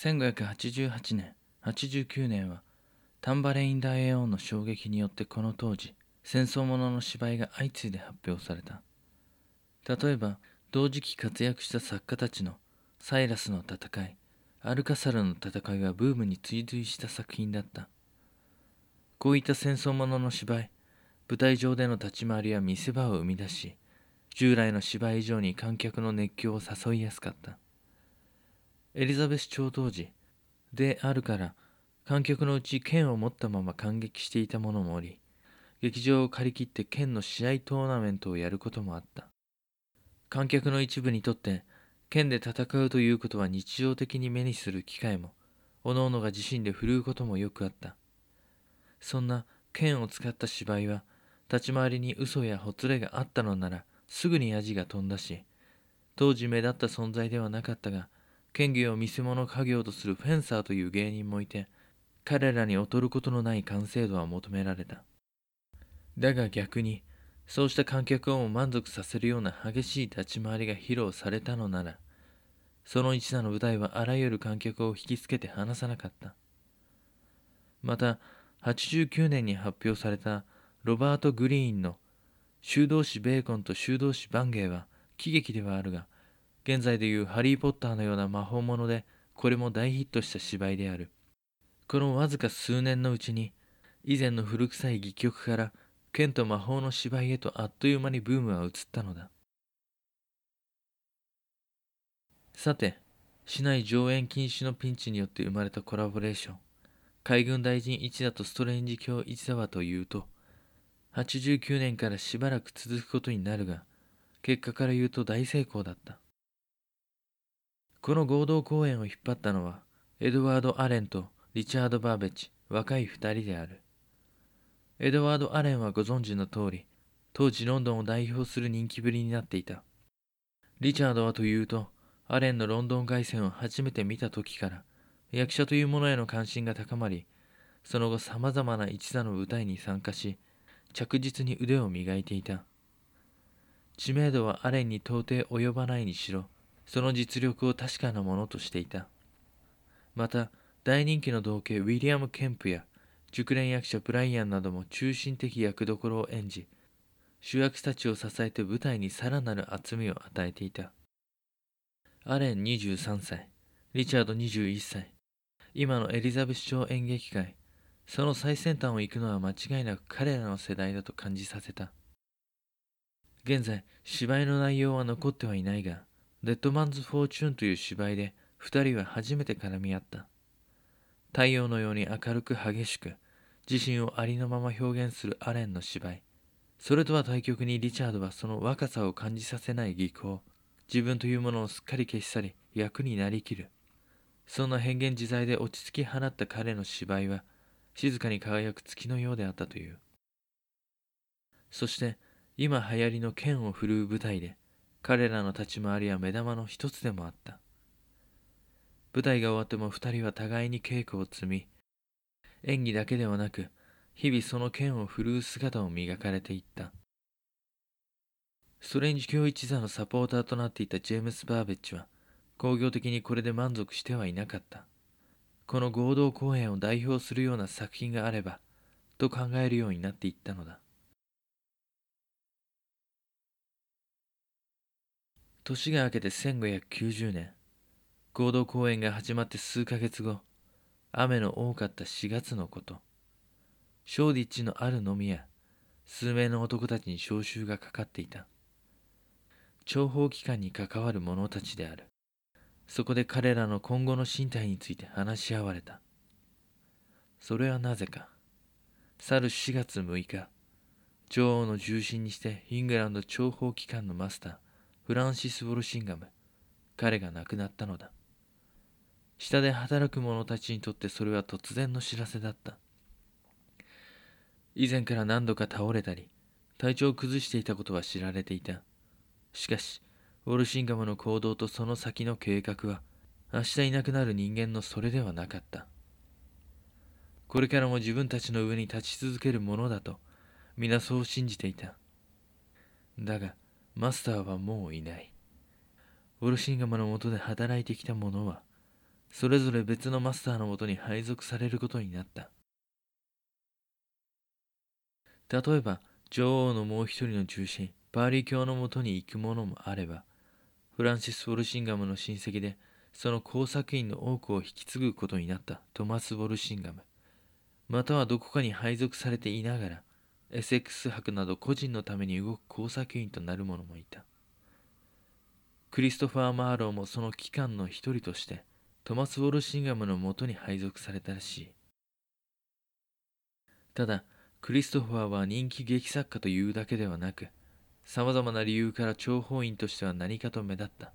1588年89年はタンバレイン・ダイエオンの衝撃によってこの当時戦争ものの芝居が相次いで発表された。例えば同時期活躍した作家たちのサイラスの戦いアルカサルの戦いはブームに追随した作品だった。こういった戦争ものの芝居舞台上での立ち回りは見せ場を生み出し従来の芝居以上に観客の熱狂を誘いやすかった。エリザベス朝当時であるから観客のうち剣を持ったまま感激していた者もおり劇場を借り切って剣の試合トーナメントをやることもあった。観客の一部にとって剣で戦うということは日常的に目にする機会も各々が自身で振るうこともよくあった。そんな剣を使った芝居は立ち回りに嘘やほつれがあったのならすぐにヤジが飛んだし当時目立った存在ではなかったが剣技を見せ物家業とするフェンサーという芸人もいて彼らに劣ることのない完成度は求められた。だが逆にそうした観客をも満足させるような激しい立ち回りが披露されたのならその一打の舞台はあらゆる観客を引きつけて離さなかった。また89年に発表されたロバート・グリーンの修道士ベーコンと修道士バンゲーは喜劇ではあるが現在でいうハリー・ポッターのような魔法ものでこれも大ヒットした芝居である。このわずか数年のうちに以前の古臭い戯曲から剣と魔法の芝居へとあっという間にブームは移ったのだ。さて市内上演禁止のピンチによって生まれたコラボレーション。海軍大臣一座とストレンジ教一座はというと89年からしばらく続くことになるが結果から言うと大成功だった。この合同公演を引っ張ったのはエドワード・アレンとリチャード・バーベッジ若い二人である。エドワード・アレンはご存知の通り当時ロンドンを代表する人気ぶりになっていた。リチャードはというとアレンのロンドン凱旋を初めて見た時から役者というものへの関心が高まりその後さまざまな一座の舞台に参加し着実に腕を磨いていた。知名度はアレンに到底及ばないにしろその実力を確かなものとしていた。また大人気の同系ウィリアム・ケンプや熟練役者ブライアンなども中心的役どころを演じ主役たちを支えて舞台にさらなる厚みを与えていた。アレン23歳。リチャード21歳。今のエリザベス朝演劇界その最先端を行くのは間違いなく彼らの世代だと感じさせた。現在芝居の内容は残ってはいないが Dead Man's Fortune という芝居で2人は初めて絡み合った。太陽のように明るく激しく自身をありのまま表現するアレンの芝居。それとは対極にリチャードはその若さを感じさせない技巧。自分というものをすっかり消し去り役になりきる。そんな変幻自在で落ち着き放った彼の芝居は静かに輝く月のようであったという。そして今流行りの剣を振るう舞台で彼らの立ち回りは目玉の一つでもあった。舞台が終わっても二人は互いに稽古を積み演技だけではなく日々その剣を振るう姿を磨かれていった。ストレンジ教一座のサポーターとなっていたジェームス・バーベッジは工業的にこれで満足してはいなかった。この合同公演を代表するような作品があればと考えるようになっていったのだ。年が明けて1590年。合同公演が始まって数ヶ月後雨の多かった4月のこと。ショーディッチのある飲み屋数名の男たちに召集がかかっていた。諜報機関に関わる者たちである。そこで彼らの今後の身体について話し合われた。それはなぜか。去る4月6日女王の重臣にしてイングランド諜報機関のマスターフランシス・ウォルシンガム彼が亡くなったのだ。下で働く者たちにとってそれは突然の知らせだった。以前から何度か倒れたり体調を崩していたことは知られていた。しかしウォルシンガムの行動とその先の計画は明日いなくなる人間のそれではなかった。これからも自分たちの上に立ち続けるものだと皆そう信じていた。だがマスターはもういない。ウルシンガムのもとで働いてきた者はそれぞれ別のマスターのもとに配属されることになった。例えば女王のもう一人の重臣パーリー教のもとに行くものもあればフランシス・ウォルシンガムの親戚でその工作員の多くを引き継ぐことになったトマス・ウォルシンガム。またはどこかに配属されていながらエセックス博など個人のために動く工作員となる者もいた。クリストファー・マーローもその機関の一人としてトマス・ウォルシンガムのもとに配属されたらしい。ただクリストファーは人気劇作家というだけではなくさまざまな理由から諜報員としては何かと目立った。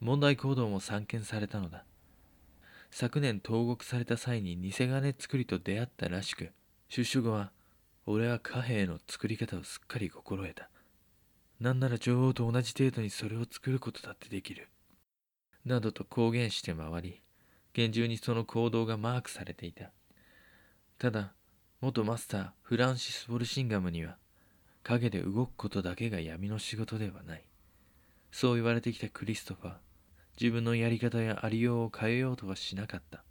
問題行動も散見されたのだ。昨年投獄された際に偽金作りと出会ったらしく出所後は俺は貨幣の作り方をすっかり心得た。なんなら女王と同じ程度にそれを作ることだってできる。などと公言して回り厳重にその行動がマークされていた。ただ元マスターフランシス・ボルシンガムには影で動くことだけが闇の仕事ではない。そう言われてきたクリストファー自分のやり方やありようを変えようとはしなかった。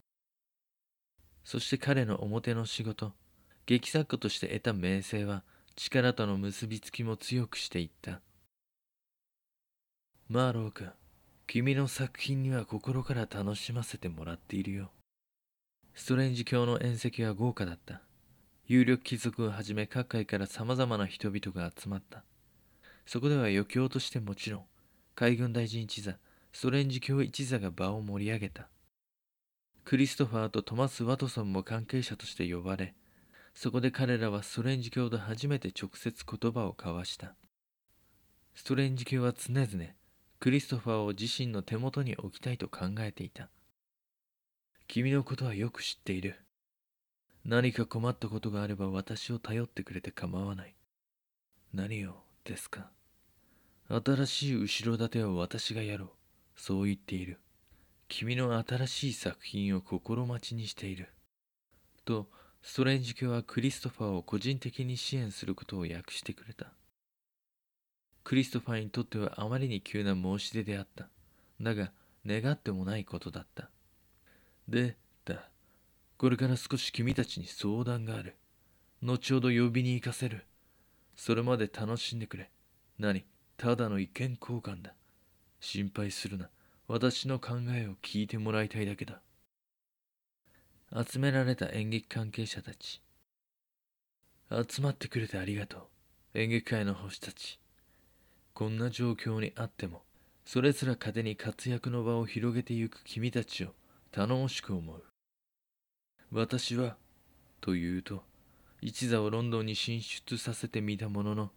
そして彼の表の仕事劇作家として得た名声は力との結びつきも強くしていった。マーロー君君の作品には心から楽しませてもらっているよ。ストレンジ教の宴席は豪華だった。有力貴族をはじめ各界からさまざまな人々が集まった。そこでは余興としてもちろん海軍大臣一座ストレンジ教一座が場を盛り上げた。クリストファーとトマス・ワトソンも関係者として呼ばれそこで彼らはストレンジ教と初めて直接言葉を交わしたストレンジ教は常々クリストファーを自身の手元に置きたいと考えていた君のことはよく知っている何か困ったことがあれば私を頼ってくれて構わない。何をですか新しい後ろ盾を私がやろう。そう言っている。君の新しい作品を心待ちにしている。と、ストレンジ教はクリストファーを個人的に支援することを訳してくれた。クリストファーにとってはあまりに急な申し出であった。だが、願ってもないことだった。で、だ。これから少し君たちに相談がある。後ほど呼びに行かせる。それまで楽しんでくれ。何？ただの意見交換だ。心配するな。私の考えを聞いてもらいたいだけだ。集められた演劇関係者たち。集まってくれてありがとう。演劇界の星たち。こんな状況にあっても、それすら糧に活躍の場を広げてゆく君たちを頼もしく思う。私は、と言うと、一座をロンドンに進出させてみたものの、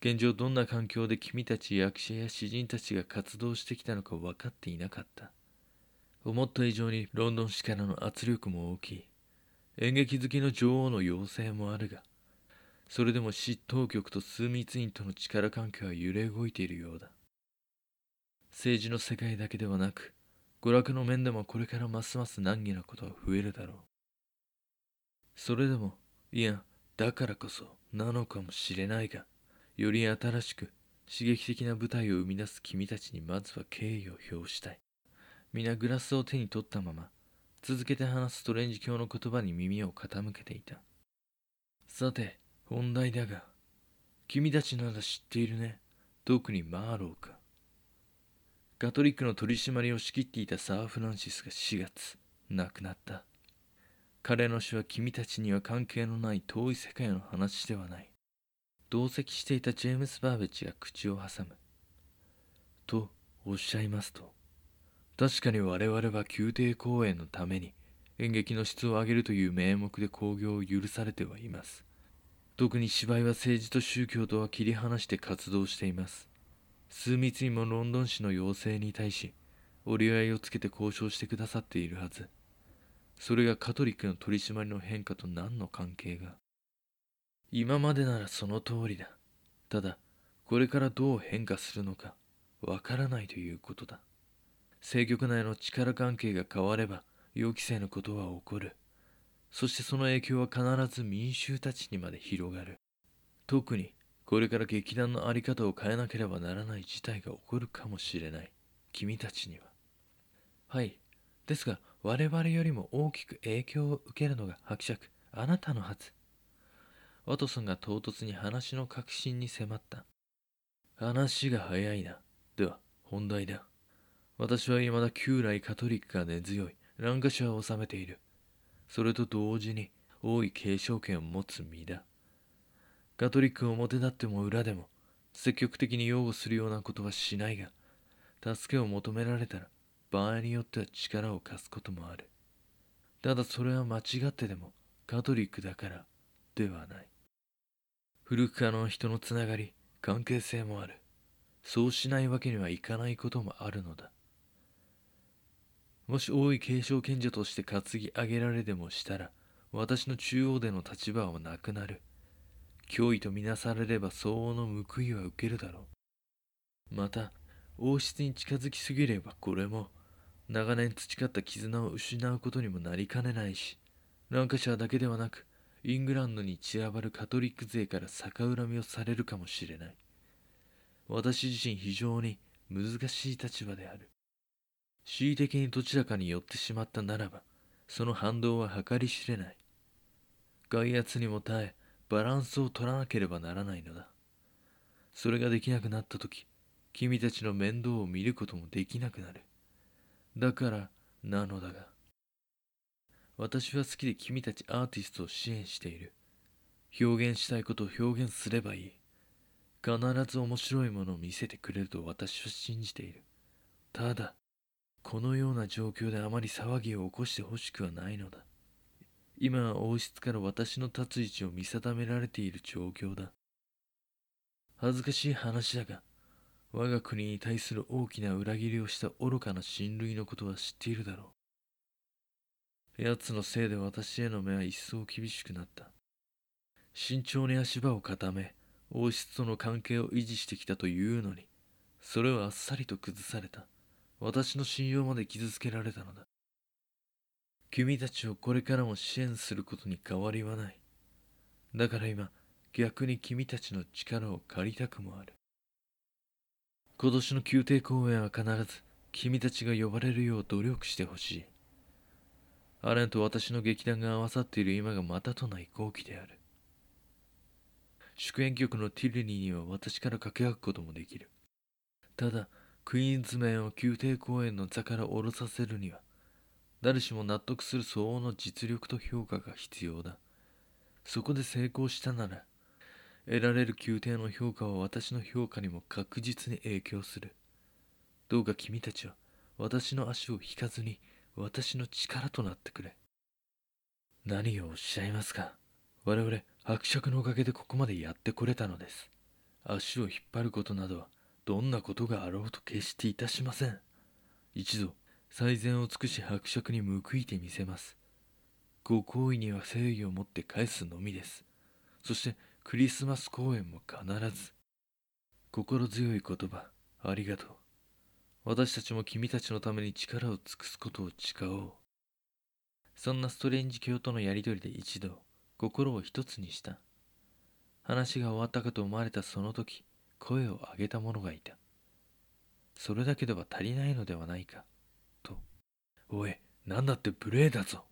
現状どんな環境で君たち役者や詩人たちが活動してきたのか分かっていなかった。思った以上にロンドン市からの圧力も大きい。演劇好きの女王の要請もあるが、それでも市当局と枢密院との力関係は揺れ動いているようだ。政治の世界だけではなく、娯楽の面でもこれからますます難儀なことは増えるだろう。それでも、いや、だからこそなのかもしれないが、より新しく刺激的な舞台を生み出す君たちにまずは敬意を表したい。皆グラスを手に取ったまま、続けて話すトレンジ教の言葉に耳を傾けていた。さて、本題だが、君たちなら知っているね。特にマーローか。カトリックの取り締まりを仕切っていたサー・フランシスが4月亡くなった彼の死は君たちには関係のない遠い世界の話ではない同席していたジェームス・バーベッジが口を挟むとおっしゃいますと確かに我々は宮廷公演のために演劇の質を上げるという名目で興行を許されてはいます。特に芝居は政治と宗教とは切り離して活動しています。枢密院もロンドン市の要請に対し折り合いをつけて交渉してくださっているはず。それがカトリックの取り締まりの変化と何の関係が？今までならその通りだ。ただこれからどう変化するのかわからないということだ。政局内の力関係が変われば予期せぬことは起こる。そしてその影響は必ず民衆たちにまで広がる。特にこれから劇団の在り方を変えなければならない事態が起こるかもしれない。君たちには。はい、ですが我々よりも大きく影響を受けるのが伯爵あなたのはず。ワトソンが唐突に話の核心に迫った。話が早いな。では本題だ。私は未だ旧来カトリックが根強い。ランカシャを治めている。それと同時に王位継承権を持つ身だ。カトリックを表立っても裏でも積極的に擁護するようなことはしないが助けを求められたら場合によっては力を貸すこともある。ただそれは間違ってでもカトリックだからではない。古くからの人のつながり関係性もある。そうしないわけにはいかないこともあるのだ。もし王位継承賢者として担ぎ上げられでもしたら私の中央での立場はなくなる。脅威とみなされれば相応の報いは受けるだろう。また王室に近づきすぎればこれも長年培った絆を失うことにもなりかねないしランカシャーだけではなくイングランドに散らばるカトリック勢から逆恨みをされるかもしれない。私自身非常に難しい立場である。恣意的にどちらかに寄ってしまったならばその反動は計り知れない外圧にも耐えバランスを取らなければならないのだそれができなくなった時君たちの面倒を見ることもできなくなる。だからなのだが。私は好きで君たちアーティストを支援している。表現したいことを表現すればいい。必ず面白いものを見せてくれると私は信じている。ただ、このような状況であまり騒ぎを起こしてほしくはないのだ。今は王室から私の立つ位置を見定められている状況だ。恥ずかしい話だが、我が国に対する大きな裏切りをした愚かな親類のことは知っているだろう。奴のせいで私への目は一層厳しくなった。慎重に足場を固め、王室との関係を維持してきたというのに、それはあっさりと崩された。私の信用まで傷つけられたのだ。君たちをこれからも支援することに変わりはない。だから今、逆に君たちの力を借りたくもある。今年の宮廷公演は必ず君たちが呼ばれるよう努力してほしい。アレンと私の劇団が合わさっている今がまたとない好機である。祝宴曲のティレニーには私から掛け合うこともできる。ただ、クイーンズメンを宮廷公演の座から下ろさせるには、誰しも納得する相応の実力と評価が必要だ。そこで成功したなら、得られる宮廷の評価は私の評価にも確実に影響する。どうか君たちは私の足を引かずに私の力となってくれ。何をおっしゃいますか我々伯爵のおかげでここまでやってこれたのです。足を引っ張ることなどはどんなことがあろうと決していたしません。一度最善を尽くし伯爵に報いてみせます。ご好意には誠意を持って返すのみです。そしてクリスマス公演も必ず。心強い言葉、ありがとう。私たちも君たちのために力を尽くすことを誓おう。そんなストレンジ教とのやりとりで一度、心を一つにした。話が終わったかと思われたその時、声を上げた者がいた。それだけでは足りないのではないか。と。おい、なんだって無礼だぞ。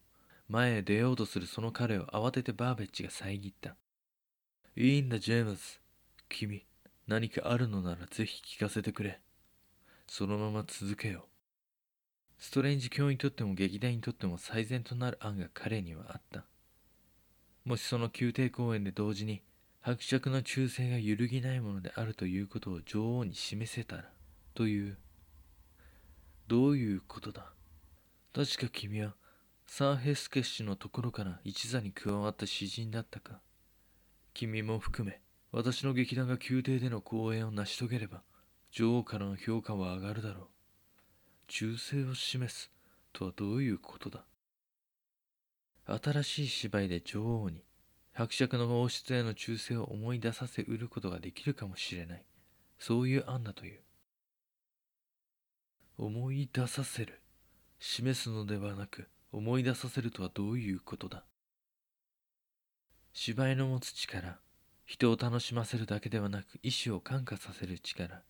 前へ出ようとするその彼を慌ててバーベッジが遮った。いいんだ、ジェームズ。君、何かあるのならぜひ聞かせてくれ。そのまま続けよう。ストレンジ教にとっても劇団にとっても最善となる案が彼にはあった。もしその宮廷公演で同時に伯爵の忠誠が揺るぎないものであるということを女王に示せたら、という。どういうことだ？確か君はサーヘスケッシュのところから一座に加わった詩人だったか。君も含め私の劇団が宮廷での公演を成し遂げれば女王からの評価は上がるだろう忠誠を示すとはどういうことだ？新しい芝居で女王に伯爵の王室への忠誠を思い出させうることができるかもしれない。そういう案だという。思い出させる。示すのではなく思い出させるとはどういうことだ。芝居の持つ力人を楽しませるだけではなく意志を感化させる力。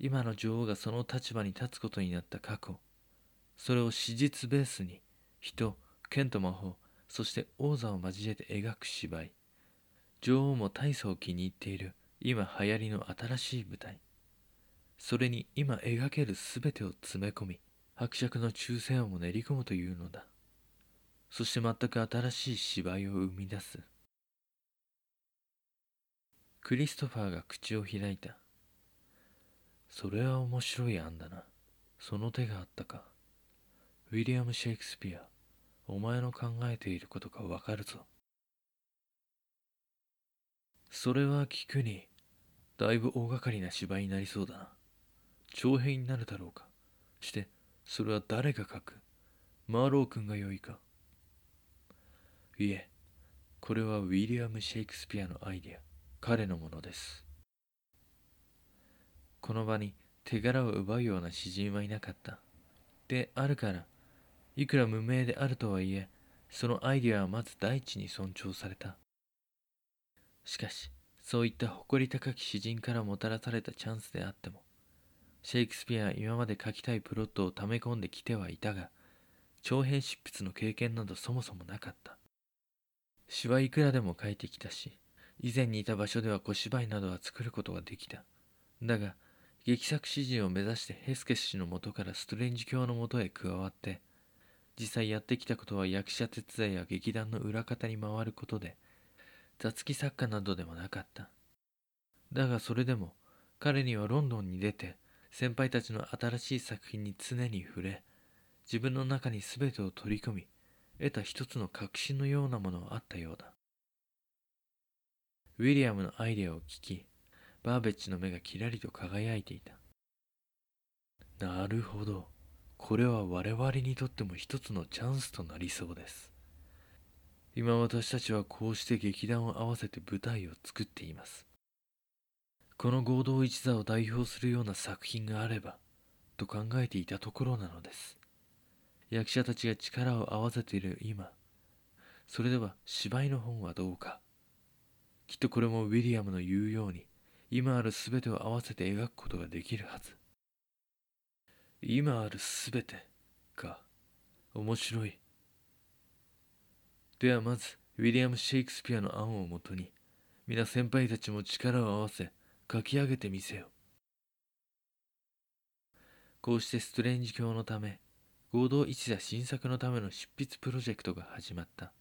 今の女王がその立場に立つことになった過去それを史実ベースに人剣と魔法そして王座を交えて描く芝居。女王も大層気に入っている。今流行りの新しい舞台。それに今描ける全てを詰め込み伯爵の忠誠をも練り込むというのだ。そして全く新しい芝居を生み出す。クリストファーが口を開いた。それは面白い案だな。その手があったか。ウィリアム・シェイクスピア。お前の考えていることがわかるぞ。それは聞くにだいぶ大掛かりな芝居になりそうだな。長編になるだろうか。してそれは誰が書く？マーロー君が良いか。いえこれはウィリアム・シェイクスピアのアイディア。彼のものです。この場に手柄を奪うような詩人はいなかった。であるからいくら無名であるとはいえそのアイデアはまず第一に尊重された。しかしそういった誇り高き詩人からもたらされたチャンスであってもシェイクスピアは今まで書きたいプロットを溜め込んできてはいたが長編執筆の経験などそもそもなかった。詩はいくらでも書いてきたし以前にいた場所では小芝居などは作ることができた。だが劇作詩人を目指してヘスケス氏の元からストレンジ教の元へ加わって実際やってきたことは役者手伝いや劇団の裏方に回ることで雑記作家などでもなかった。だがそれでも彼にはロンドンに出て先輩たちの新しい作品に常に触れ自分の中に全てを取り込み得た一つの確信のようなものはあったようだ。ウィリアムのアイデアを聞きバーベッジの目がキラリと輝いていた。なるほど。これは我々にとっても一つのチャンスとなりそうです。今私たちはこうして劇団を合わせて舞台を作っています。この合同一座を代表するような作品があればと考えていたところなのです。役者たちが力を合わせている今それでは芝居の本はどうか。きっとこれもウィリアムの言うように今ある全てを合わせて描くことができるはず。今ある全てか面白い。ではまずウィリアム・シェイクスピアの案をもとに皆先輩たちも力を合わせ書き上げてみせよ。こうしてストレンジ教のため合同一座新作のための執筆プロジェクトが始まった。